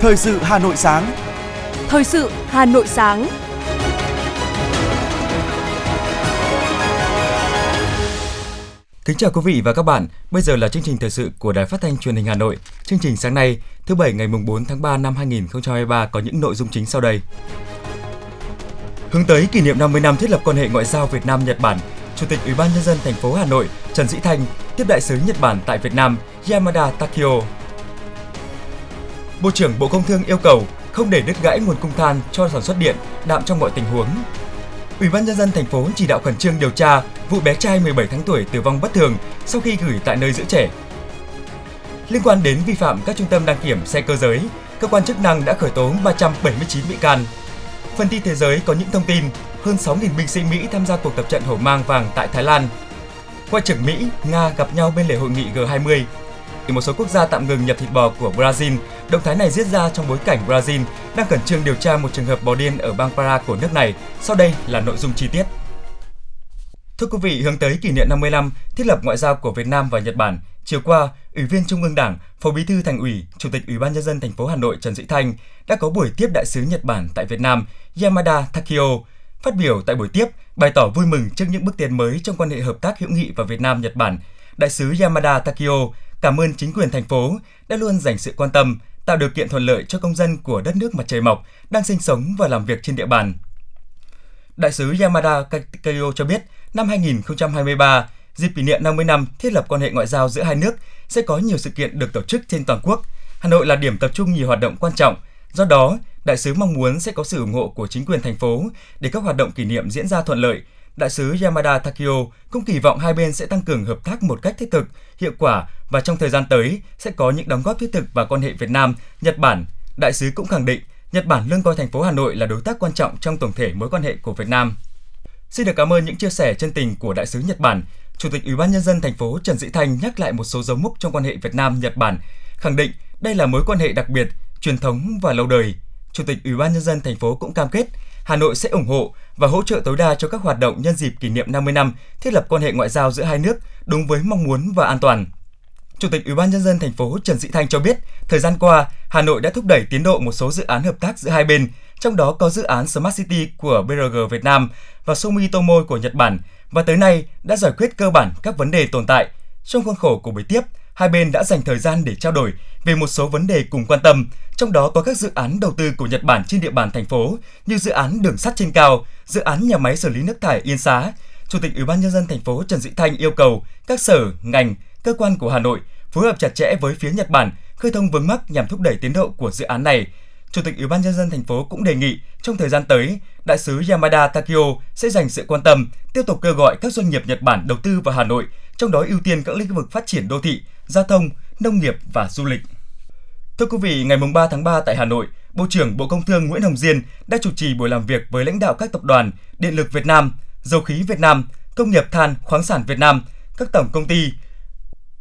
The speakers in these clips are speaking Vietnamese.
Thời sự Hà Nội sáng. Thời sự Hà Nội sáng. Kính chào quý vị và các bạn. Bây giờ là chương trình thời sự của Đài Phát thanh Truyền hình Hà Nội. Chương trình sáng nay, thứ bảy ngày mùng 4 tháng 3 năm 2023 có những nội dung chính sau đây. Hướng tới kỷ niệm 50 năm thiết lập quan hệ ngoại giao Việt Nam Nhật Bản, Chủ tịch Ủy ban nhân dân thành phố Hà Nội Trần Sĩ Thanh tiếp đại sứ Nhật Bản tại Việt Nam Yamada Takio. Bộ trưởng Bộ Công Thương yêu cầu không để đứt gãy nguồn cung than cho sản xuất điện, đạm trong mọi tình huống. Ủy ban nhân dân thành phố chỉ đạo khẩn trương điều tra vụ bé trai 17 tháng tuổi tử vong bất thường sau khi gửi tại nơi giữ trẻ. Liên quan đến vi phạm các trung tâm đăng kiểm xe cơ giới, cơ quan chức năng đã khởi tố 379 bị can. Phần tin thế giới có những thông tin hơn 6.000 binh sĩ Mỹ tham gia cuộc tập trận hổ mang vàng tại Thái Lan. Ngoại trưởng Mỹ, Nga gặp nhau bên lề hội nghị G20. Thì một số quốc gia tạm ngừng nhập thịt bò của Brazil. Động thái này diễn ra trong bối cảnh Brazil đang khẩn trương điều tra một trường hợp bò điên ở bang Para của nước này. Sau đây là nội dung chi tiết. Thưa quý vị, hướng tới kỷ niệm 50 năm thiết lập ngoại giao của Việt Nam và Nhật Bản, chiều qua, Ủy viên Trung ương Đảng, Phó Bí thư Thành ủy, Chủ tịch Ủy ban nhân dân thành phố Hà Nội Trần Sĩ Thanh đã có buổi tiếp đại sứ Nhật Bản tại Việt Nam Yamada Takio. Phát biểu tại buổi tiếp, bày tỏ vui mừng trước những bước tiến mới trong quan hệ hợp tác hữu nghị và Việt Nam Nhật Bản, đại sứ Yamada Takio cảm ơn chính quyền thành phố đã luôn dành sự quan tâm, tạo điều kiện thuận lợi cho công dân của đất nước mặt trời mọc đang sinh sống và làm việc trên địa bàn. Đại sứ Yamada Takio cho biết, năm 2023, dịp kỷ niệm 50 năm thiết lập quan hệ ngoại giao giữa hai nước sẽ có nhiều sự kiện được tổ chức trên toàn quốc. Hà Nội là điểm tập trung nhiều hoạt động quan trọng. Do đó, đại sứ mong muốn sẽ có sự ủng hộ của chính quyền thành phố để các hoạt động kỷ niệm diễn ra thuận lợi. Đại sứ Yamada Takio cũng kỳ vọng hai bên sẽ tăng cường hợp tác một cách thiết thực, hiệu quả và trong thời gian tới sẽ có những đóng góp thiết thực vào quan hệ Việt Nam, Nhật Bản. Đại sứ cũng khẳng định Nhật Bản luôn coi thành phố Hà Nội là đối tác quan trọng trong tổng thể mối quan hệ của Việt Nam. Xin được cảm ơn những chia sẻ chân tình của đại sứ Nhật Bản. Chủ tịch Ủy ban nhân dân thành phố Trần Sĩ Thanh nhắc lại một số dấu mốc trong quan hệ Việt Nam Nhật Bản, khẳng định đây là mối quan hệ đặc biệt, truyền thống và lâu đời. Chủ tịch Ủy ban nhân dân thành phố cũng cam kết Hà Nội sẽ ủng hộ và hỗ trợ tối đa cho các hoạt động nhân dịp kỷ niệm 50 năm thiết lập quan hệ ngoại giao giữa hai nước đúng với mong muốn và an toàn. Chủ tịch Ủy ban nhân dân thành phố Trần Sĩ Thanh cho biết, thời gian qua, Hà Nội đã thúc đẩy tiến độ một số dự án hợp tác giữa hai bên, trong đó có dự án Smart City của BRG Việt Nam và Sumitomo của Nhật Bản và tới nay đã giải quyết cơ bản các vấn đề tồn tại. Trong khuôn khổ của buổi tiếp, hai bên đã dành thời gian để trao đổi về một số vấn đề cùng quan tâm, trong đó có các dự án đầu tư của Nhật Bản trên địa bàn thành phố như dự án đường sắt trên cao, dự án nhà máy xử lý nước thải Yên Xá. Chủ tịch Ủy ban nhân dân thành phố Trần Sĩ Thanh yêu cầu các sở, ngành, cơ quan của Hà Nội phối hợp chặt chẽ với phía Nhật Bản khơi thông vướng mắc nhằm thúc đẩy tiến độ của dự án này. Chủ tịch Ủy ban nhân dân thành phố cũng đề nghị trong thời gian tới, đại sứ Yamada Takio sẽ dành sự quan tâm, tiếp tục kêu gọi các doanh nghiệp Nhật Bản đầu tư vào Hà Nội, trong đó ưu tiên các lĩnh vực phát triển đô thị, giao thông, nông nghiệp và du lịch. Thưa quý vị, ngày 3 tháng 3 tại Hà Nội, Bộ trưởng Bộ Công Thương Nguyễn Hồng Diên đã chủ trì buổi làm việc với lãnh đạo các tập đoàn Điện lực Việt Nam, Dầu khí Việt Nam, Công nghiệp than khoáng sản Việt Nam, các tổng công ty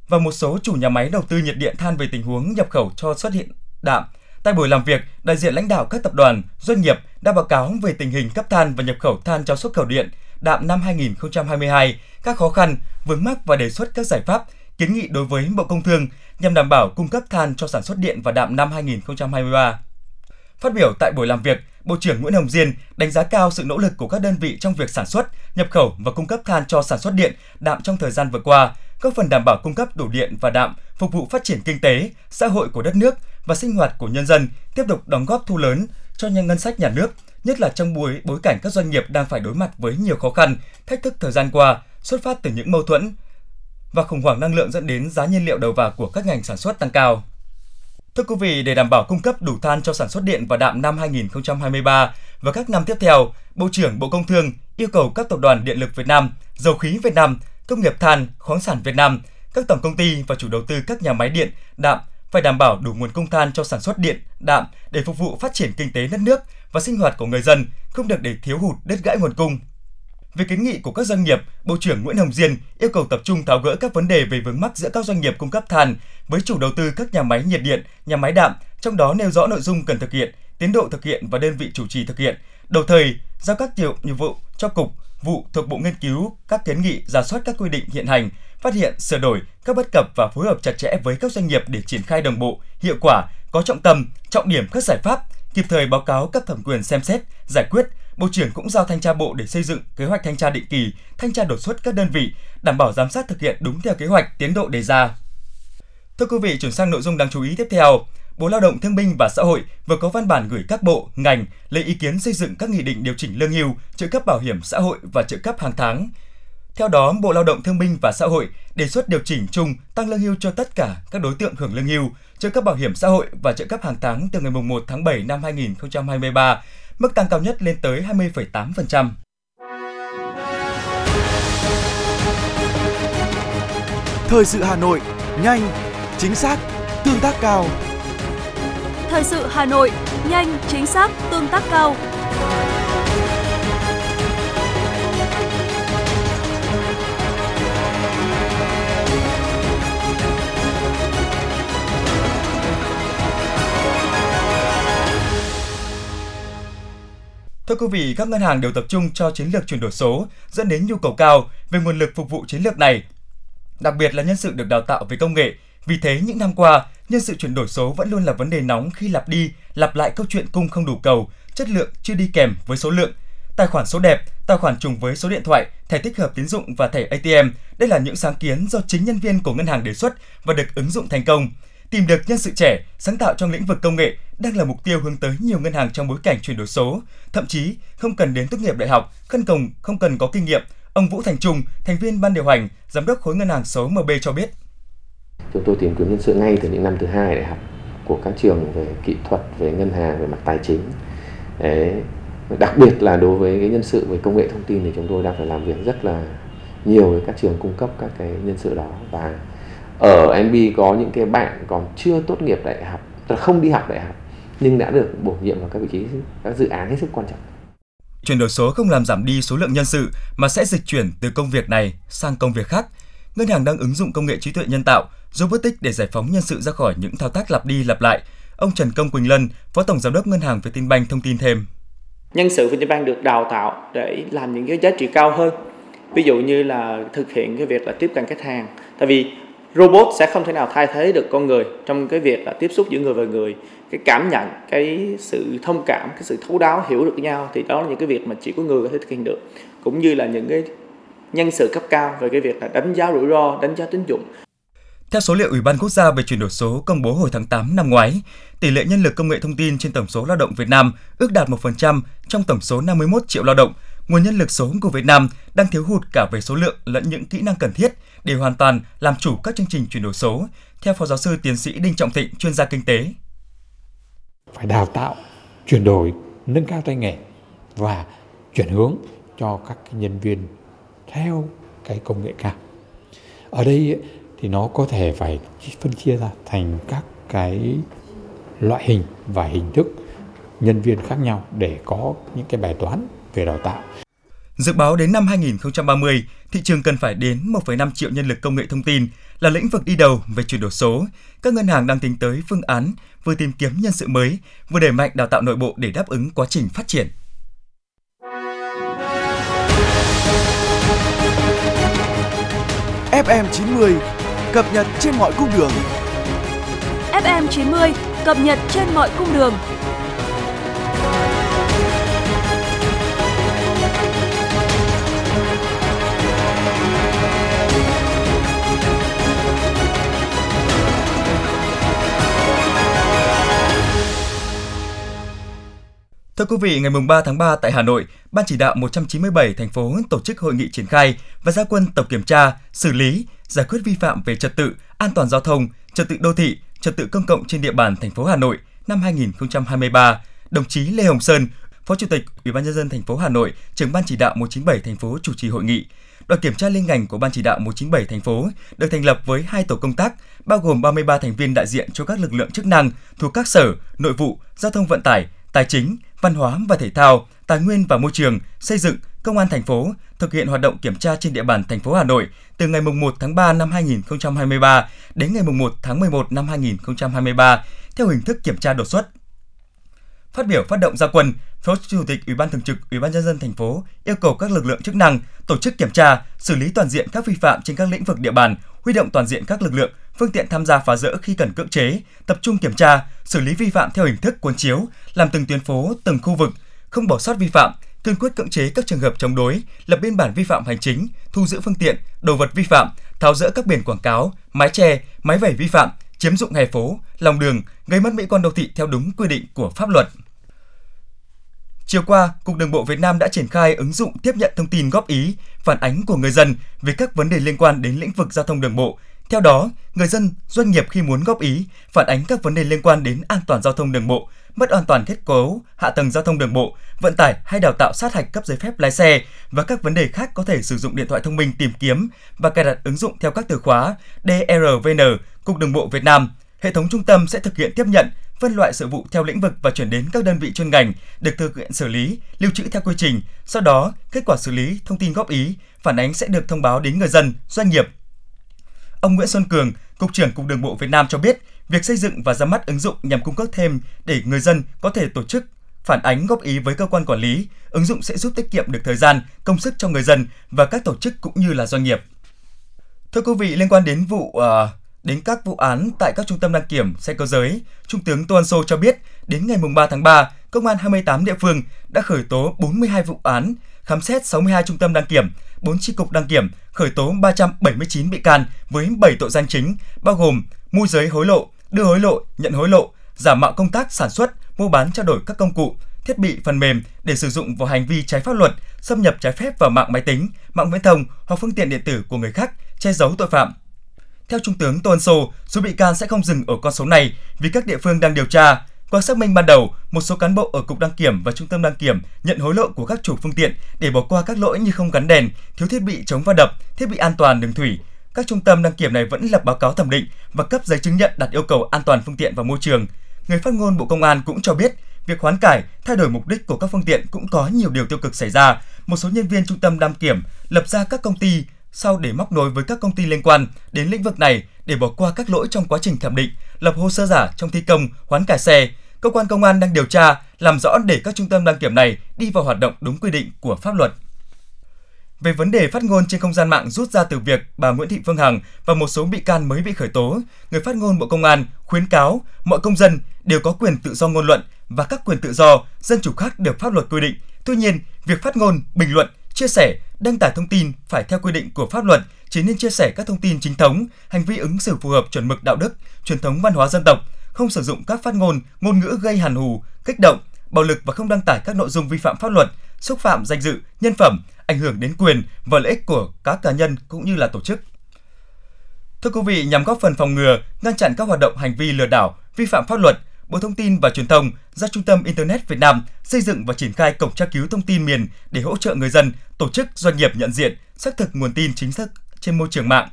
và một số chủ nhà máy đầu tư nhiệt điện than về tình huống nhập khẩu cho xuất hiện đạm. Tại buổi làm việc, đại diện lãnh đạo các tập đoàn, doanh nghiệp đã báo cáo về tình hình cấp than và nhập khẩu than cho xuất khẩu điện đạm năm 2022, các khó khăn, vướng mắc và đề xuất các giải pháp kiến nghị đối với Bộ Công Thương nhằm đảm bảo cung cấp than cho sản xuất điện và đạm năm 2023. Phát biểu tại buổi làm việc, Bộ trưởng Nguyễn Hồng Diên đánh giá cao sự nỗ lực của các đơn vị trong việc sản xuất, nhập khẩu và cung cấp than cho sản xuất điện, đạm trong thời gian vừa qua, góp phần đảm bảo cung cấp đủ điện và đạm phục vụ phát triển kinh tế, xã hội của đất nước và sinh hoạt của nhân dân, tiếp tục đóng góp thu lớn cho nhân ngân sách nhà nước, nhất là trong bối bối cảnh các doanh nghiệp đang phải đối mặt với nhiều khó khăn, thách thức thời gian qua, xuất phát từ những mâu thuẫn và khủng hoảng năng lượng dẫn đến giá nhiên liệu đầu vào của các ngành sản xuất tăng cao. Thưa quý vị, để đảm bảo cung cấp đủ than cho sản xuất điện và đạm năm 2023 và các năm tiếp theo, Bộ trưởng Bộ Công Thương yêu cầu các tập đoàn Điện lực Việt Nam, Dầu khí Việt Nam, Công nghiệp than, khoáng sản Việt Nam, các tổng công ty và chủ đầu tư các nhà máy điện, đạm phải đảm bảo đủ nguồn cung than cho sản xuất điện, đạm để phục vụ phát triển kinh tế đất nước và sinh hoạt của người dân, không được để thiếu hụt đứt gãy nguồn cung. Về kiến nghị của các doanh nghiệp, Bộ trưởng Nguyễn Hồng Diên yêu cầu tập trung tháo gỡ các vấn đề về vướng mắc giữa các doanh nghiệp cung cấp than với chủ đầu tư các nhà máy nhiệt điện, nhà máy đạm, trong đó nêu rõ nội dung cần thực hiện, tiến độ thực hiện và đơn vị chủ trì thực hiện. Đồng thời, giao các nhiệm vụ cho cục, vụ thuộc Bộ Nghiên cứu các kiến nghị giả soát các quy định hiện hành, phát hiện, sửa đổi các bất cập và phối hợp chặt chẽ với các doanh nghiệp để triển khai đồng bộ, hiệu quả có trọng tâm, trọng điểm các giải pháp, kịp thời báo cáo cấp thẩm quyền xem xét, giải quyết. Bộ trưởng cũng giao thanh tra bộ để xây dựng kế hoạch thanh tra định kỳ, thanh tra đột xuất các đơn vị, đảm bảo giám sát thực hiện đúng theo kế hoạch tiến độ đề ra. Thưa quý vị, chuyển sang nội dung đáng chú ý tiếp theo. Bộ Lao động Thương binh và Xã hội vừa có văn bản gửi các bộ, ngành lấy ý kiến xây dựng các nghị định điều chỉnh lương hưu, trợ cấp bảo hiểm xã hội và trợ cấp hàng tháng. Theo đó, Bộ Lao động Thương binh và Xã hội đề xuất điều chỉnh chung tăng lương hưu cho tất cả các đối tượng hưởng lương hưu, trợ cấp bảo hiểm xã hội và trợ cấp hàng tháng từ ngày 1 tháng 7 năm 2023, mức tăng cao nhất lên tới 20,8%. Thời sự Hà Nội, nhanh, chính xác, tương tác cao. Thời sự Hà Nội, nhanh, chính xác, tương tác cao. Thưa quý vị, các ngân hàng đều tập trung cho chiến lược chuyển đổi số, dẫn đến nhu cầu cao về nguồn lực phục vụ chiến lược này. Đặc biệt là nhân sự được đào tạo về công nghệ. Vì thế, những năm qua, nhân sự chuyển đổi số vẫn luôn là vấn đề nóng khi lặp đi, lặp lại câu chuyện cung không đủ cầu, chất lượng chưa đi kèm với số lượng. Tài khoản số đẹp, tài khoản trùng với số điện thoại, thẻ tích hợp tín dụng và thẻ ATM, đây là những sáng kiến do chính nhân viên của ngân hàng đề xuất và được ứng dụng thành công. Tìm được nhân sự trẻ, sáng tạo trong lĩnh vực công nghệ đang là mục tiêu hướng tới nhiều ngân hàng trong bối cảnh chuyển đổi số. Thậm chí, không cần đến tốt nghiệp đại học, khân cồng, không cần có kinh nghiệm. Ông Vũ Thành Trung, thành viên ban điều hành, giám đốc khối ngân hàng số MB cho biết. Chúng tôi tìm kiếm nhân sự ngay từ những năm thứ hai đại học của các trường về kỹ thuật, về ngân hàng, về mặt tài chính. Đấy. Đặc biệt là đối với cái nhân sự về công nghệ thông tin thì chúng tôi đang phải làm việc rất là nhiều với các trường cung cấp các cái nhân sự đó và ở MB có những cái bạn còn chưa tốt nghiệp đại học, không đi học đại học nhưng đã được bổ nhiệm vào các vị trí các dự án hết sức quan trọng. Chuyển đổi số không làm giảm đi số lượng nhân sự mà sẽ dịch chuyển từ công việc này sang công việc khác. Ngân hàng đang ứng dụng công nghệ trí tuệ nhân tạo, robotics để giải phóng nhân sự ra khỏi những thao tác lặp đi lặp lại. Ông Trần Công Quỳnh Lân, Phó Tổng Giám đốc Ngân hàng Vietinbank thông tin thêm. Nhân sự Vietinbank được đào tạo để làm những cái giá trị cao hơn. Ví dụ như là thực hiện cái việc là tiếp cận khách hàng. Tại vì robot sẽ không thể nào thay thế được con người trong cái việc là tiếp xúc giữa người và người cái cảm nhận cái sự thông cảm cái sự thấu đáo hiểu được nhau thì đó là những cái việc mà chỉ có người có thể thực hiện được cũng như là những cái nhân sự cấp cao về cái việc là đánh giá rủi ro đánh giá tín dụng theo số liệu Ủy ban Quốc gia về chuyển đổi số công bố hồi tháng 8 năm ngoái, tỷ lệ nhân lực công nghệ thông tin trên tổng số lao động Việt Nam ước đạt 1% trong tổng số 51 triệu lao động. Nguồn nhân lực số của Việt Nam đang thiếu hụt cả về số lượng lẫn những kỹ năng cần thiết để hoàn toàn làm chủ các chương trình chuyển đổi số, theo Phó Giáo sư Tiến sĩ Đinh Trọng Thịnh, chuyên gia kinh tế. Phải đào tạo, chuyển đổi, nâng cao tay nghề và chuyển hướng cho các nhân viên theo cái công nghệ cao. Ở đây thì nó có thể phải phân chia ra thành các cái loại hình và hình thức nhân viên khác nhau để có những cái bài toán về đào tạo. Dự báo đến năm 2030, thị trường cần phải đến 1,5 triệu nhân lực công nghệ thông tin là lĩnh vực đi đầu về chuyển đổi số. Các ngân hàng đang tính tới phương án vừa tìm kiếm nhân sự mới, vừa đẩy mạnh đào tạo nội bộ để đáp ứng quá trình phát triển. FM 90 cập nhật trên mọi cung đường. FM 90 cập nhật trên mọi cung đường. Thưa quý vị, ngày 3 tháng 3 tại Hà Nội, Ban chỉ đạo 197 thành phố tổ chức hội nghị triển khai và gia quân tổng kiểm tra, xử lý, giải quyết vi phạm về trật tự, an toàn giao thông, trật tự đô thị, trật tự công cộng trên địa bàn thành phố Hà Nội năm 2023. Đồng chí Lê Hồng Sơn, Phó Chủ tịch Ủy ban nhân dân thành phố Hà Nội, trưởng ban chỉ đạo 197 thành phố chủ trì hội nghị. Đoàn kiểm tra liên ngành của Ban chỉ đạo 197 thành phố được thành lập với hai tổ công tác, bao gồm 33 thành viên đại diện cho các lực lượng chức năng thuộc các sở, nội vụ, giao thông vận tải, tài chính, văn hóa và thể thao, tài nguyên và môi trường, xây dựng, công an thành phố thực hiện hoạt động kiểm tra trên địa bàn thành phố Hà Nội từ ngày 1 tháng 3 năm 2023 đến ngày 1 tháng 11 năm 2023 theo hình thức kiểm tra đột xuất. Phát biểu phát động gia quân, Phó Chủ tịch Ủy ban Thường trực Ủy ban nhân dân thành phố yêu cầu các lực lượng chức năng tổ chức kiểm tra, xử lý toàn diện các vi phạm trên các lĩnh vực địa bàn, huy động toàn diện các lực lượng, phương tiện tham gia phá rỡ khi cần cưỡng chế, tập trung kiểm tra, xử lý vi phạm theo hình thức cuốn chiếu, làm từng tuyến phố, từng khu vực, không bỏ sót vi phạm, kiên quyết cưỡng chế các trường hợp chống đối, lập biên bản vi phạm hành chính, thu giữ phương tiện, đồ vật vi phạm, tháo rỡ các biển quảng cáo, mái che, máy vẩy vi phạm, chiếm dụng hè phố, lòng đường, gây mất mỹ quan đô thị theo đúng quy định của pháp luật. Chiều qua, Cục Đường bộ Việt Nam đã triển khai ứng dụng tiếp nhận thông tin góp ý, phản ánh của người dân về các vấn đề liên quan đến lĩnh vực giao thông đường bộ. Theo đó, người dân, doanh nghiệp khi muốn góp ý, phản ánh các vấn đề liên quan đến an toàn giao thông đường bộ, mất an toàn kết cấu, hạ tầng giao thông đường bộ, vận tải hay đào tạo sát hạch cấp giấy phép lái xe và các vấn đề khác có thể sử dụng điện thoại thông minh tìm kiếm và cài đặt ứng dụng theo các từ khóa DRVN, Cục Đường bộ Việt Nam. Hệ thống trung tâm sẽ thực hiện tiếp nhận, phân loại sự vụ theo lĩnh vực và chuyển đến các đơn vị chuyên ngành được thực hiện xử lý, lưu trữ theo quy trình. Sau đó, kết quả xử lý, thông tin góp ý, phản ánh sẽ được thông báo đến người dân, doanh nghiệp. Ông Nguyễn Xuân Cường, Cục trưởng Cục Đường bộ Việt Nam cho biết, việc xây dựng và ra mắt ứng dụng nhằm cung cấp thêm để người dân có thể tổ chức phản ánh góp ý với cơ quan quản lý, ứng dụng sẽ giúp tiết kiệm được thời gian, công sức cho người dân và các tổ chức cũng như là doanh nghiệp. Thưa quý vị, liên quan đến vụ uh, đến các vụ án tại các trung tâm đăng kiểm xe cơ giới, Trung tướng Tô Ân Sô cho biết, đến ngày 3 tháng 3, Công an 28 địa phương đã khởi tố 42 vụ án, khám xét 62 trung tâm đăng kiểm, 4 chi cục đăng kiểm, khởi tố 379 bị can với 7 tội danh chính, bao gồm môi giới hối lộ, đưa hối lộ, nhận hối lộ, giả mạo công tác sản xuất, mua bán trao đổi các công cụ, thiết bị phần mềm để sử dụng vào hành vi trái pháp luật, xâm nhập trái phép vào mạng máy tính, mạng viễn thông hoặc phương tiện điện tử của người khác, che giấu tội phạm. Theo Trung tướng Tô Ân Sô, số bị can sẽ không dừng ở con số này vì các địa phương đang điều tra. Qua xác minh ban đầu, một số cán bộ ở cục đăng kiểm và trung tâm đăng kiểm nhận hối lộ của các chủ phương tiện để bỏ qua các lỗi như không gắn đèn, thiếu thiết bị chống va đập, thiết bị an toàn đường thủy, các trung tâm đăng kiểm này vẫn lập báo cáo thẩm định và cấp giấy chứng nhận đạt yêu cầu an toàn phương tiện và môi trường. Người phát ngôn Bộ Công an cũng cho biết, việc hoán cải, thay đổi mục đích của các phương tiện cũng có nhiều điều tiêu cực xảy ra. Một số nhân viên trung tâm đăng kiểm lập ra các công ty sau để móc nối với các công ty liên quan đến lĩnh vực này để bỏ qua các lỗi trong quá trình thẩm định, lập hồ sơ giả trong thi công, hoán cải xe. Cơ quan công an đang điều tra, làm rõ để các trung tâm đăng kiểm này đi vào hoạt động đúng quy định của pháp luật. Về vấn đề phát ngôn trên không gian mạng rút ra từ việc bà Nguyễn Thị Phương Hằng và một số bị can mới bị khởi tố, người phát ngôn Bộ Công an khuyến cáo mọi công dân đều có quyền tự do ngôn luận và các quyền tự do, dân chủ khác được pháp luật quy định. Tuy nhiên, việc phát ngôn, bình luận, chia sẻ, đăng tải thông tin phải theo quy định của pháp luật, chỉ nên chia sẻ các thông tin chính thống, hành vi ứng xử phù hợp chuẩn mực đạo đức, truyền thống văn hóa dân tộc, không sử dụng các phát ngôn, ngôn ngữ gây hàn hù, kích động, bạo lực và không đăng tải các nội dung vi phạm pháp luật, xúc phạm danh dự, nhân phẩm, ảnh hưởng đến quyền và lợi ích của các cá nhân cũng như là tổ chức. Thưa quý vị, nhằm góp phần phòng ngừa, ngăn chặn các hoạt động hành vi lừa đảo, vi phạm pháp luật, Bộ Thông tin và Truyền thông ra Trung tâm Internet Việt Nam xây dựng và triển khai cổng tra cứu thông tin miền để hỗ trợ người dân, tổ chức, doanh nghiệp nhận diện, xác thực nguồn tin chính thức trên môi trường mạng.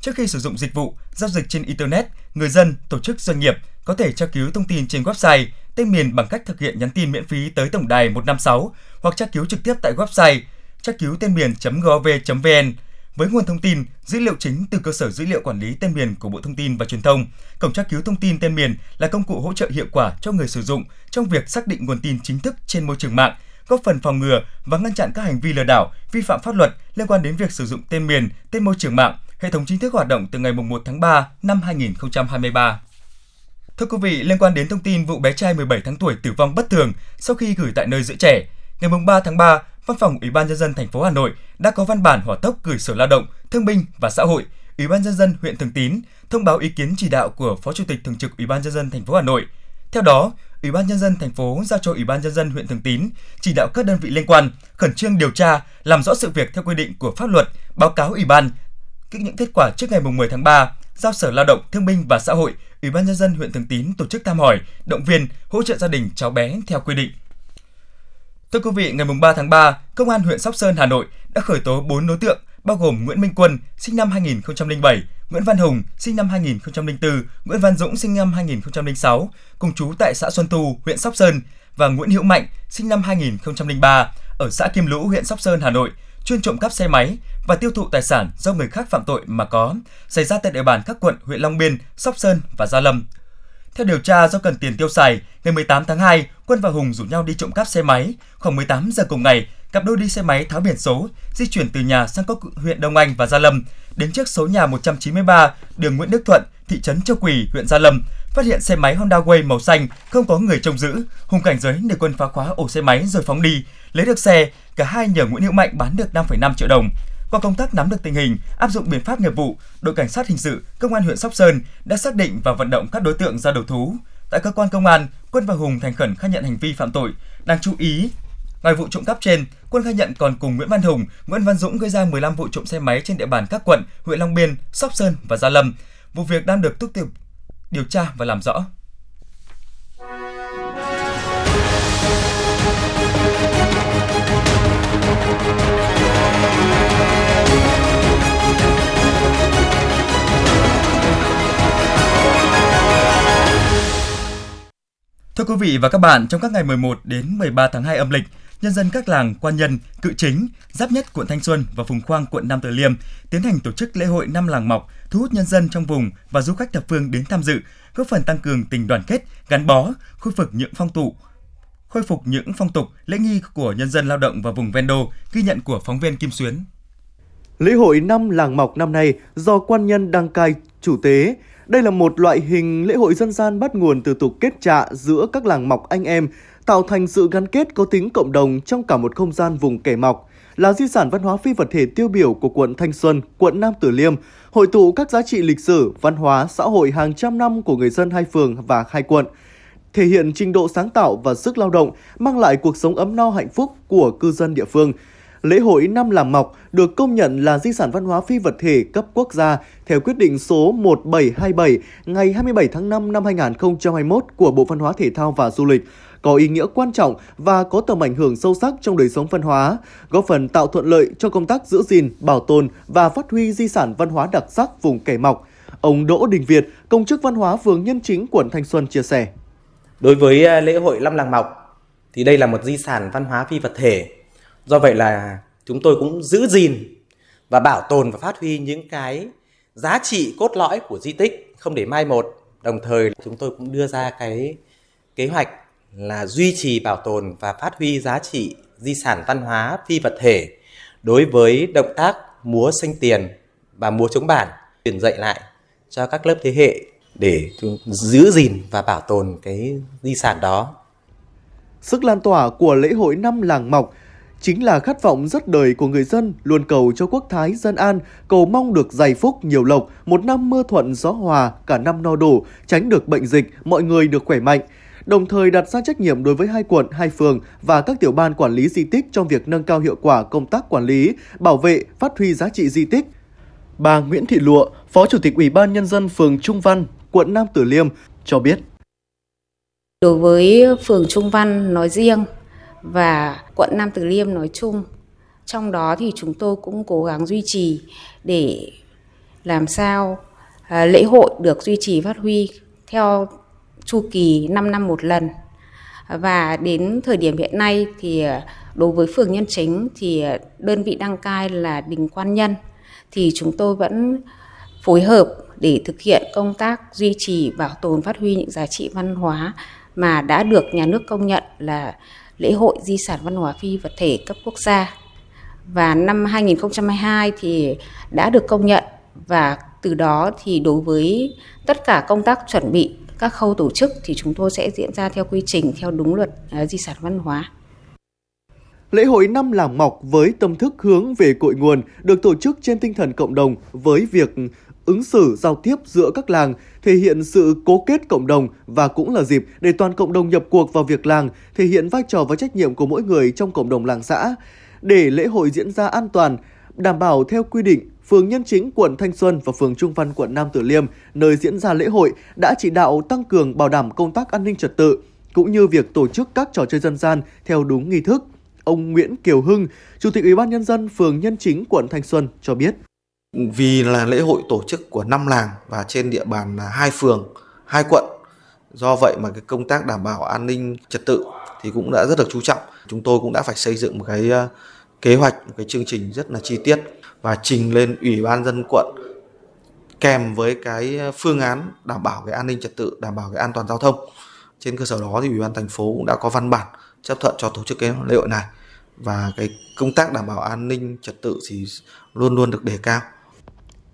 Trước khi sử dụng dịch vụ, giao dịch trên Internet, người dân, tổ chức, doanh nghiệp có thể tra cứu thông tin trên website, tên miền bằng cách thực hiện nhắn tin miễn phí tới tổng đài 156 hoặc tra cứu trực tiếp tại website tra cứu tên miền.gov.vn với nguồn thông tin, dữ liệu chính từ cơ sở dữ liệu quản lý tên miền của Bộ Thông tin và Truyền thông. Cổng tra cứu thông tin tên miền là công cụ hỗ trợ hiệu quả cho người sử dụng trong việc xác định nguồn tin chính thức trên môi trường mạng, góp phần phòng ngừa và ngăn chặn các hành vi lừa đảo, vi phạm pháp luật liên quan đến việc sử dụng tên miền, tên môi trường mạng. Hệ thống chính thức hoạt động từ ngày 1 tháng 3 năm 2023. Thưa quý vị, liên quan đến thông tin vụ bé trai 17 tháng tuổi tử vong bất thường sau khi gửi tại nơi giữ trẻ, ngày 3 tháng 3, Văn phòng Ủy ban nhân dân thành phố Hà Nội đã có văn bản hỏa tốc gửi Sở Lao động, Thương binh và Xã hội, Ủy ban nhân dân huyện Thường Tín thông báo ý kiến chỉ đạo của Phó Chủ tịch Thường trực Ủy ban nhân dân thành phố Hà Nội. Theo đó, Ủy ban nhân dân thành phố giao cho Ủy ban nhân dân huyện Thường Tín chỉ đạo các đơn vị liên quan khẩn trương điều tra, làm rõ sự việc theo quy định của pháp luật, báo cáo Ủy ban những kết quả trước ngày 10 tháng 3, giao Sở Lao động, Thương binh và Xã hội, Ủy ban nhân dân huyện Thường Tín tổ chức thăm hỏi, động viên, hỗ trợ gia đình cháu bé theo quy định. Thưa quý vị, ngày 3 tháng 3, Công an huyện Sóc Sơn, Hà Nội đã khởi tố 4 đối tượng bao gồm Nguyễn Minh Quân, sinh năm 2007, Nguyễn Văn Hùng, sinh năm 2004, Nguyễn Văn Dũng, sinh năm 2006, cùng chú tại xã Xuân tu huyện Sóc Sơn và Nguyễn Hữu Mạnh, sinh năm 2003, ở xã Kim Lũ, huyện Sóc Sơn, Hà Nội, chuyên trộm cắp xe máy và tiêu thụ tài sản do người khác phạm tội mà có, xảy ra tại địa bàn các quận huyện Long Biên, Sóc Sơn và Gia Lâm. Theo điều tra do cần tiền tiêu xài, ngày 18 tháng 2, Quân và Hùng rủ nhau đi trộm cắp xe máy. Khoảng 18 giờ cùng ngày, cặp đôi đi xe máy tháo biển số, di chuyển từ nhà sang các huyện Đông Anh và Gia Lâm. Đến trước số nhà 193, đường Nguyễn Đức Thuận, thị trấn Châu Quỳ, huyện Gia Lâm, phát hiện xe máy Honda Way màu xanh không có người trông giữ. Hùng cảnh giới để quân phá khóa ổ xe máy rồi phóng đi. Lấy được xe, cả hai nhờ Nguyễn Hữu Mạnh bán được 5,5 triệu đồng. Qua công tác nắm được tình hình, áp dụng biện pháp nghiệp vụ, đội cảnh sát hình sự, công an huyện Sóc Sơn đã xác định và vận động các đối tượng ra đầu thú. Tại cơ quan công an, Quân và Hùng thành khẩn khai nhận hành vi phạm tội. Đáng chú ý, ngoài vụ trộm cắp trên, Quân khai nhận còn cùng Nguyễn Văn Hùng, Nguyễn Văn Dũng gây ra 15 vụ trộm xe máy trên địa bàn các quận huyện Long Biên, Sóc Sơn và Gia Lâm. Vụ việc đang được tiếp tục điều tra và làm rõ. Thưa quý vị và các bạn, trong các ngày 11 đến 13 tháng 2 âm lịch, nhân dân các làng Quan Nhân, Cự Chính, Giáp Nhất quận Thanh Xuân và Phùng Khoang quận Nam Từ Liêm tiến hành tổ chức lễ hội năm làng mọc, thu hút nhân dân trong vùng và du khách thập phương đến tham dự, góp phần tăng cường tình đoàn kết, gắn bó, khôi phục những phong tục, khôi phục những phong tục, lễ nghi của nhân dân lao động và vùng ven đô, ghi nhận của phóng viên Kim Xuyến. Lễ hội năm làng mọc năm nay do quan nhân đăng cai chủ tế. Đây là một loại hình lễ hội dân gian bắt nguồn từ tục kết trạ giữa các làng mọc anh em, tạo thành sự gắn kết có tính cộng đồng trong cả một không gian vùng kẻ mọc là di sản văn hóa phi vật thể tiêu biểu của quận Thanh Xuân, quận Nam Từ Liêm, hội tụ các giá trị lịch sử, văn hóa, xã hội hàng trăm năm của người dân hai phường và hai quận, thể hiện trình độ sáng tạo và sức lao động, mang lại cuộc sống ấm no hạnh phúc của cư dân địa phương. Lễ hội năm làng mọc được công nhận là di sản văn hóa phi vật thể cấp quốc gia theo quyết định số 1727 ngày 27 tháng 5 năm 2021 của Bộ Văn hóa Thể thao và Du lịch có ý nghĩa quan trọng và có tầm ảnh hưởng sâu sắc trong đời sống văn hóa, góp phần tạo thuận lợi cho công tác giữ gìn, bảo tồn và phát huy di sản văn hóa đặc sắc vùng kẻ mọc. Ông Đỗ Đình Việt, công chức văn hóa phường Nhân Chính, quận Thanh Xuân chia sẻ. Đối với à, lễ hội Năm Làng Mọc thì đây là một di sản văn hóa phi vật thể. Do vậy là chúng tôi cũng giữ gìn và bảo tồn và phát huy những cái giá trị cốt lõi của di tích không để mai một. Đồng thời chúng tôi cũng đưa ra cái kế hoạch là duy trì, bảo tồn và phát huy giá trị di sản văn hóa, phi vật thể đối với động tác múa sinh tiền và múa chống bản, truyền dạy lại cho các lớp thế hệ để giữ gìn và bảo tồn cái di sản đó. Sức lan tỏa của lễ hội năm làng mọc chính là khát vọng rất đời của người dân luôn cầu cho quốc thái dân an, cầu mong được dày phúc nhiều lộc, một năm mưa thuận gió hòa, cả năm no đủ, tránh được bệnh dịch, mọi người được khỏe mạnh đồng thời đặt ra trách nhiệm đối với hai quận, hai phường và các tiểu ban quản lý di tích trong việc nâng cao hiệu quả công tác quản lý, bảo vệ, phát huy giá trị di tích. Bà Nguyễn Thị Lụa, Phó Chủ tịch Ủy ban Nhân dân phường Trung Văn, quận Nam Tử Liêm cho biết. Đối với phường Trung Văn nói riêng và quận Nam Từ Liêm nói chung, trong đó thì chúng tôi cũng cố gắng duy trì để làm sao à, lễ hội được duy trì phát huy theo chu kỳ 5 năm một lần. Và đến thời điểm hiện nay thì à, đối với phường Nhân Chính thì à, đơn vị đăng cai là Đình Quan Nhân thì chúng tôi vẫn phối hợp để thực hiện công tác duy trì bảo tồn phát huy những giá trị văn hóa mà đã được nhà nước công nhận là lễ hội di sản văn hóa phi vật thể cấp quốc gia. Và năm 2022 thì đã được công nhận và từ đó thì đối với tất cả công tác chuẩn bị các khâu tổ chức thì chúng tôi sẽ diễn ra theo quy trình theo đúng luật à, di sản văn hóa. Lễ hội năm làng mọc với tâm thức hướng về cội nguồn được tổ chức trên tinh thần cộng đồng với việc ứng xử giao tiếp giữa các làng, thể hiện sự cố kết cộng đồng và cũng là dịp để toàn cộng đồng nhập cuộc vào việc làng, thể hiện vai trò và trách nhiệm của mỗi người trong cộng đồng làng xã. Để lễ hội diễn ra an toàn, đảm bảo theo quy định, phường Nhân Chính, quận Thanh Xuân và phường Trung Văn, quận Nam tử Liêm, nơi diễn ra lễ hội, đã chỉ đạo tăng cường bảo đảm công tác an ninh trật tự, cũng như việc tổ chức các trò chơi dân gian theo đúng nghi thức. Ông Nguyễn Kiều Hưng, Chủ tịch Ủy ban Nhân dân phường Nhân Chính, quận Thanh Xuân cho biết. Vì là lễ hội tổ chức của năm làng và trên địa bàn là hai phường, hai quận, do vậy mà cái công tác đảm bảo an ninh trật tự thì cũng đã rất được chú trọng. Chúng tôi cũng đã phải xây dựng một cái ờ, kế hoạch, một cái chương trình rất là chi tiết và trình lên Ủy ban dân quận kèm với cái phương án đảm bảo cái an ninh trật tự, đảm bảo cái an toàn giao thông. Trên cơ sở đó thì Ủy ban thành phố cũng đã có văn bản chấp thuận cho tổ chức cái lễ hội này và cái công tác đảm bảo an ninh trật tự thì luôn luôn được đề cao.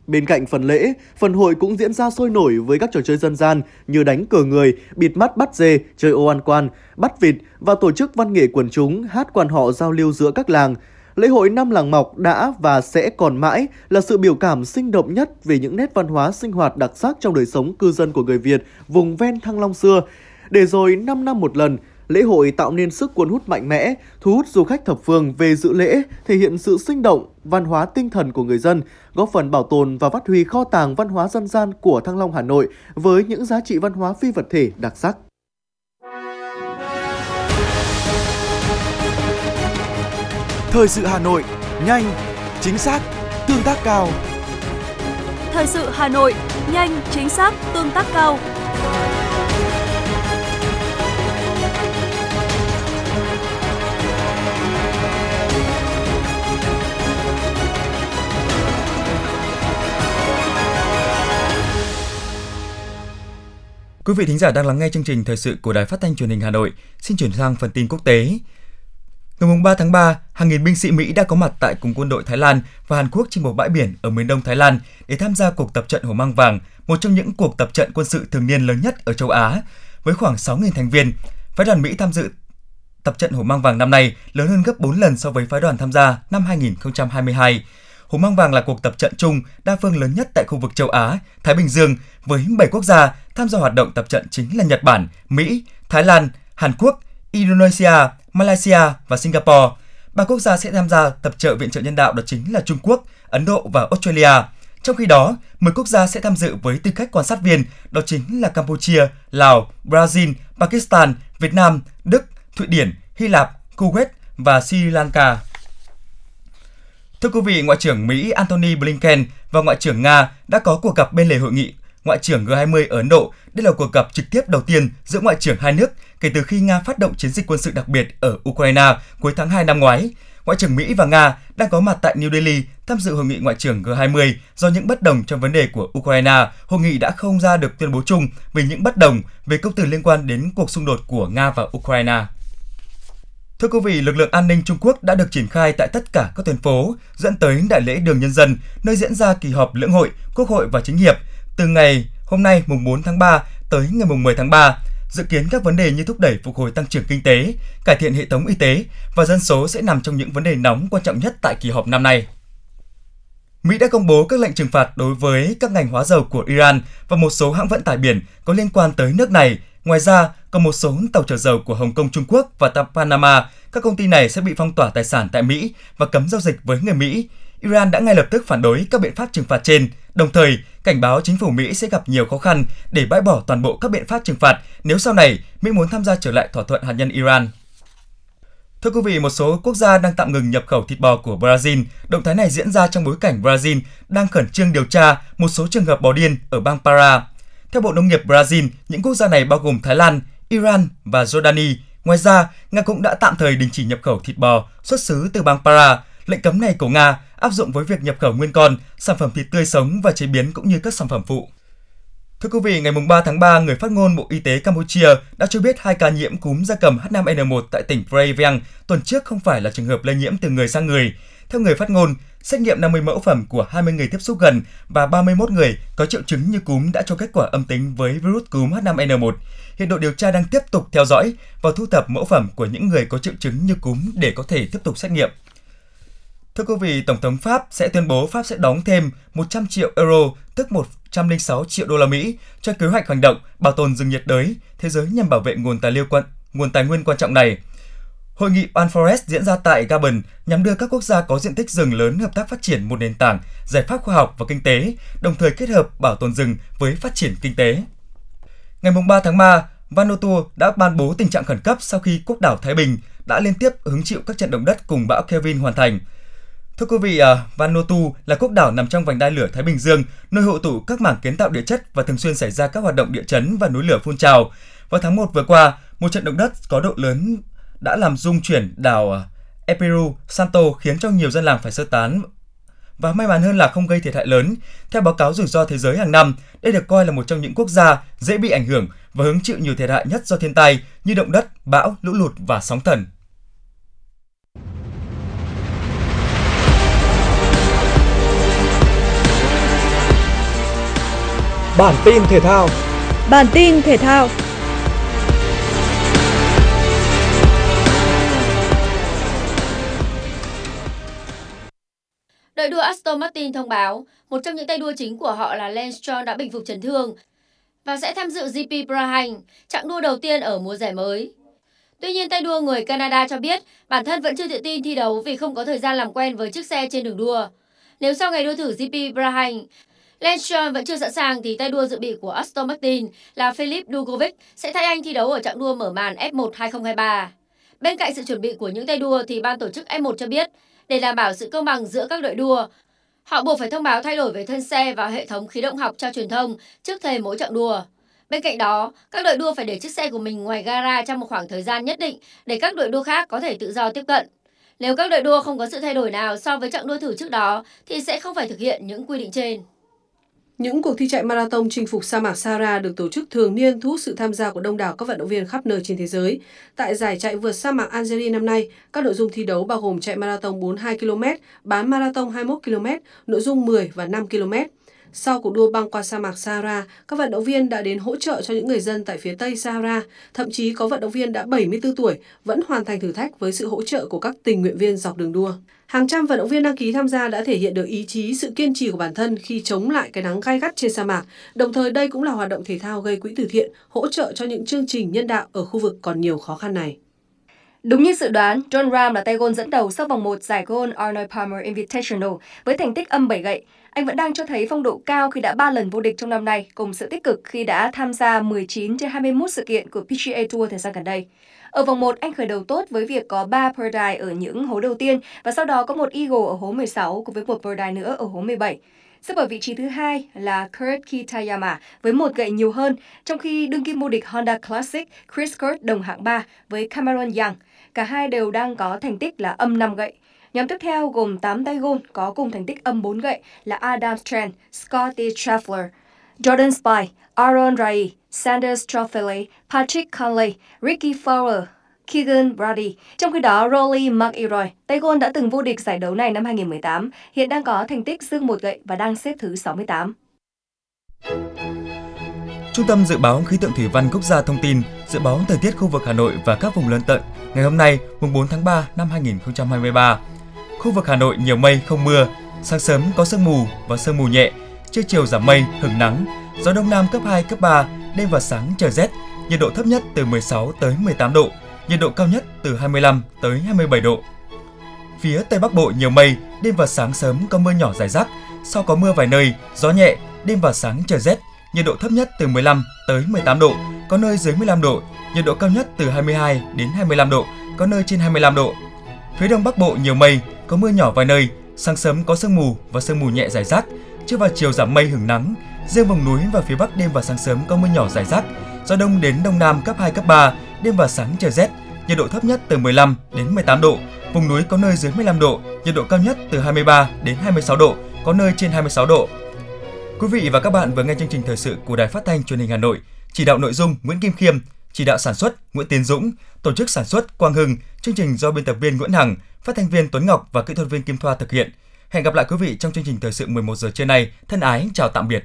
Bên cạnh phần lễ, phần hội cũng diễn ra sôi nổi với các trò chơi dân gian như đánh cờ người, bịt mắt bắt dê, chơi ô ăn quan, bắt vịt và tổ chức văn nghệ quần chúng hát quan họ giao lưu giữa các làng. Lễ hội Năm Làng Mọc đã và sẽ còn mãi là sự biểu cảm sinh động nhất về những nét văn hóa sinh hoạt đặc sắc trong đời sống cư dân của người Việt vùng ven Thăng Long xưa. Để rồi 5 năm một lần, lễ hội tạo nên sức cuốn hút mạnh mẽ, thu hút du khách thập phương về dự lễ, thể hiện sự sinh động, văn hóa tinh thần của người dân, góp phần bảo tồn và phát huy kho tàng văn hóa dân gian của Thăng Long Hà Nội với những giá trị văn hóa phi vật thể đặc sắc. Thời sự Hà Nội, nhanh, chính xác, tương tác cao. Thời sự Hà Nội, nhanh, chính xác, tương tác cao. Quý vị thính giả đang lắng nghe chương trình thời sự của Đài Phát thanh Truyền hình Hà Nội. Xin chuyển sang phần tin quốc tế. Ngày 3 tháng 3, hàng nghìn binh sĩ Mỹ đã có mặt tại cùng quân đội Thái Lan và Hàn Quốc trên một bãi biển ở miền đông Thái Lan để tham gia cuộc tập trận hồ Mang Vàng, một trong những cuộc tập trận quân sự thường niên lớn nhất ở châu Á, với khoảng 6.000 thành viên. Phái đoàn Mỹ tham dự tập trận hồ Mang Vàng năm nay lớn hơn gấp 4 lần so với phái đoàn tham gia năm 2022. Hổ Mang Vàng là cuộc tập trận chung đa phương lớn nhất tại khu vực châu Á, Thái Bình Dương với 7 quốc gia tham gia hoạt động tập trận chính là Nhật Bản, Mỹ, Thái Lan, Hàn Quốc, Indonesia, Malaysia và Singapore. Ba quốc gia sẽ tham gia tập trợ viện trợ nhân đạo đó chính là Trung Quốc, Ấn Độ và Australia. Trong khi đó, 10 quốc gia sẽ tham dự với tư cách quan sát viên, đó chính là Campuchia, Lào, Brazil, Pakistan, Việt Nam, Đức, Thụy Điển, Hy Lạp, Kuwait và Sri Lanka. Thưa quý vị, Ngoại trưởng Mỹ Antony Blinken và Ngoại trưởng Nga đã có cuộc gặp bên lề hội nghị Ngoại trưởng G20 ở Ấn Độ. Đây là cuộc gặp trực tiếp đầu tiên giữa ngoại trưởng hai nước kể từ khi Nga phát động chiến dịch quân sự đặc biệt ở Ukraine cuối tháng 2 năm ngoái. Ngoại trưởng Mỹ và Nga đang có mặt tại New Delhi tham dự hội nghị ngoại trưởng G20 do những bất đồng trong vấn đề của Ukraine. Hội nghị đã không ra được tuyên bố chung về những bất đồng về công từ liên quan đến cuộc xung đột của Nga và Ukraine. Thưa quý vị, lực lượng an ninh Trung Quốc đã được triển khai tại tất cả các tuyến phố, dẫn tới đại lễ đường nhân dân, nơi diễn ra kỳ họp lưỡng hội, quốc hội và chính hiệp từ ngày hôm nay mùng 4 tháng 3 tới ngày mùng 10 tháng 3. Dự kiến các vấn đề như thúc đẩy phục hồi tăng trưởng kinh tế, cải thiện hệ thống y tế và dân số sẽ nằm trong những vấn đề nóng quan trọng nhất tại kỳ họp năm nay. Mỹ đã công bố các lệnh trừng phạt đối với các ngành hóa dầu của Iran và một số hãng vận tải biển có liên quan tới nước này. Ngoài ra, còn một số tàu chở dầu của Hồng Kông Trung Quốc và Panama, các công ty này sẽ bị phong tỏa tài sản tại Mỹ và cấm giao dịch với người Mỹ. Iran đã ngay lập tức phản đối các biện pháp trừng phạt trên, đồng thời cảnh báo chính phủ Mỹ sẽ gặp nhiều khó khăn để bãi bỏ toàn bộ các biện pháp trừng phạt nếu sau này Mỹ muốn tham gia trở lại thỏa thuận hạt nhân Iran. Thưa quý vị, một số quốc gia đang tạm ngừng nhập khẩu thịt bò của Brazil. Động thái này diễn ra trong bối cảnh Brazil đang khẩn trương điều tra một số trường hợp bò điên ở bang Para. Theo Bộ Nông nghiệp Brazil, những quốc gia này bao gồm Thái Lan, Iran và Jordani. Ngoài ra, Nga cũng đã tạm thời đình chỉ nhập khẩu thịt bò xuất xứ từ bang Para. Lệnh cấm này của Nga áp dụng với việc nhập khẩu nguyên con, sản phẩm thịt tươi sống và chế biến cũng như các sản phẩm phụ. Thưa quý vị, ngày 3 tháng 3, người phát ngôn Bộ Y tế Campuchia đã cho biết hai ca nhiễm cúm gia cầm H5N1 tại tỉnh Prey Veng tuần trước không phải là trường hợp lây nhiễm từ người sang người. Theo người phát ngôn, xét nghiệm 50 mẫu phẩm của 20 người tiếp xúc gần và 31 người có triệu chứng như cúm đã cho kết quả âm tính với virus cúm H5N1. Hiện đội điều tra đang tiếp tục theo dõi và thu thập mẫu phẩm của những người có triệu chứng như cúm để có thể tiếp tục xét nghiệm. Thưa quý vị, Tổng thống Pháp sẽ tuyên bố Pháp sẽ đóng thêm 100 triệu euro, tức 106 triệu đô la Mỹ cho kế hoạch hành động bảo tồn rừng nhiệt đới thế giới nhằm bảo vệ nguồn tài liệu quan nguồn tài nguyên quan trọng này. Hội nghị One Forest diễn ra tại Gabon nhằm đưa các quốc gia có diện tích rừng lớn hợp tác phát triển một nền tảng, giải pháp khoa học và kinh tế, đồng thời kết hợp bảo tồn rừng với phát triển kinh tế. Ngày 3 tháng 3, Vanuatu đã ban bố tình trạng khẩn cấp sau khi quốc đảo Thái Bình đã liên tiếp hứng chịu các trận động đất cùng bão Kevin hoàn thành. Thưa quý vị, à, Vanuatu là quốc đảo nằm trong vành đai lửa Thái Bình Dương, nơi hội tụ các mảng kiến tạo địa chất và thường xuyên xảy ra các hoạt động địa chấn và núi lửa phun trào. Vào tháng 1 vừa qua, một trận động đất có độ lớn đã làm rung chuyển đảo à, Epiru Santo khiến cho nhiều dân làng phải sơ tán và may mắn hơn là không gây thiệt hại lớn. Theo báo cáo rủi ro thế giới hàng năm, đây được coi là một trong những quốc gia dễ bị ảnh hưởng và hứng chịu nhiều thiệt hại nhất do thiên tai như động đất, bão, lũ lụt và sóng thần. Bản tin thể thao Bản tin thể thao Đội đua Aston Martin thông báo một trong những tay đua chính của họ là Lance Stroll đã bình phục chấn thương và sẽ tham dự GP Bahrain, chặng đua đầu tiên ở mùa giải mới. Tuy nhiên, tay đua người Canada cho biết bản thân vẫn chưa tự tin thi đấu vì không có thời gian làm quen với chiếc xe trên đường đua. Nếu sau ngày đua thử GP Bahrain, Lance Stroll vẫn chưa sẵn sàng thì tay đua dự bị của Aston Martin là Philip Dugovic sẽ thay anh thi đấu ở chặng đua mở màn F1 2023. Bên cạnh sự chuẩn bị của những tay đua thì ban tổ chức F1 cho biết để đảm bảo sự công bằng giữa các đội đua, họ buộc phải thông báo thay đổi về thân xe và hệ thống khí động học cho truyền thông trước thềm mỗi chặng đua. Bên cạnh đó, các đội đua phải để chiếc xe của mình ngoài gara trong một khoảng thời gian nhất định để các đội đua khác có thể tự do tiếp cận. Nếu các đội đua không có sự thay đổi nào so với chặng đua thử trước đó thì sẽ không phải thực hiện những quy định trên. Những cuộc thi chạy marathon chinh phục sa mạc Sahara được tổ chức thường niên thu hút sự tham gia của đông đảo các vận động viên khắp nơi trên thế giới. Tại giải chạy vượt sa mạc Algeria năm nay, các nội dung thi đấu bao gồm chạy marathon 42 km, bán marathon 21 km, nội dung 10 và 5 km. Sau cuộc đua băng qua sa mạc Sahara, các vận động viên đã đến hỗ trợ cho những người dân tại phía Tây Sahara. Thậm chí có vận động viên đã 74 tuổi vẫn hoàn thành thử thách với sự hỗ trợ của các tình nguyện viên dọc đường đua. Hàng trăm vận động viên đăng ký tham gia đã thể hiện được ý chí, sự kiên trì của bản thân khi chống lại cái nắng gai gắt trên sa mạc. Đồng thời đây cũng là hoạt động thể thao gây quỹ từ thiện, hỗ trợ cho những chương trình nhân đạo ở khu vực còn nhiều khó khăn này. Đúng như dự đoán, John Ram là tay gôn dẫn đầu sau vòng 1 giải gôn Arnold Palmer Invitational với thành tích âm 7 gậy. Anh vẫn đang cho thấy phong độ cao khi đã 3 lần vô địch trong năm nay, cùng sự tích cực khi đã tham gia 19 trên 21 sự kiện của PGA Tour thời gian gần đây. Ở vòng 1, anh khởi đầu tốt với việc có 3 birdie ở những hố đầu tiên và sau đó có một eagle ở hố 16 cùng với một birdie nữa ở hố 17. Xếp ở vị trí thứ hai là Kurt Kitayama với một gậy nhiều hơn, trong khi đương kim vô địch Honda Classic Chris Kurt đồng hạng 3 với Cameron Young. Cả hai đều đang có thành tích là âm 5 gậy. Nhóm tiếp theo gồm 8 tay gôn có cùng thành tích âm 4 gậy là Adam Strand, Scotty Scheffler, Jordan Spy, Aaron Rai, Sanders Trofele, Patrick Conley, Ricky Fowler, Keegan Brady. Trong khi đó, Rolly McIlroy, tay gôn đã từng vô địch giải đấu này năm 2018, hiện đang có thành tích dương một gậy và đang xếp thứ 68. Trung tâm Dự báo Khí tượng Thủy văn Quốc gia thông tin dự báo thời tiết khu vực Hà Nội và các vùng lân cận ngày hôm nay, mùng 4 tháng 3 năm 2023. Khu vực Hà Nội nhiều mây không mưa, sáng sớm có sương mù và sương mù nhẹ, trưa chiều giảm mây, hứng nắng, gió đông nam cấp 2, cấp 3, đêm và sáng trời rét, nhiệt độ thấp nhất từ 16 tới 18 độ, nhiệt độ cao nhất từ 25 tới 27 độ. Phía Tây Bắc Bộ nhiều mây, đêm và sáng sớm có mưa nhỏ rải rác, sau có mưa vài nơi, gió nhẹ, đêm và sáng trời rét, nhiệt độ thấp nhất từ 15 tới 18 độ, có nơi dưới 15 độ, nhiệt độ cao nhất từ 22 đến 25 độ, có nơi trên 25 độ. Phía Đông Bắc Bộ nhiều mây, có mưa nhỏ vài nơi, sáng sớm có sương mù và sương mù nhẹ rải rác, trưa và chiều giảm mây hưởng nắng. Riêng vùng núi và phía Bắc đêm và sáng sớm có mưa nhỏ rải rác, gió đông đến đông nam cấp 2 cấp 3, đêm và sáng trời rét, nhiệt độ thấp nhất từ 15 đến 18 độ, vùng núi có nơi dưới 15 độ, nhiệt độ cao nhất từ 23 đến 26 độ, có nơi trên 26 độ. Quý vị và các bạn vừa nghe chương trình thời sự của Đài Phát thanh Truyền hình Hà Nội, chỉ đạo nội dung Nguyễn Kim Khiêm, chỉ đạo sản xuất Nguyễn Tiến Dũng, tổ chức sản xuất Quang Hưng, chương trình do biên tập viên Nguyễn Hằng, phát thanh viên Tuấn Ngọc và kỹ thuật viên Kim Thoa thực hiện. Hẹn gặp lại quý vị trong chương trình thời sự 11 giờ trưa nay. Thân ái chào tạm biệt.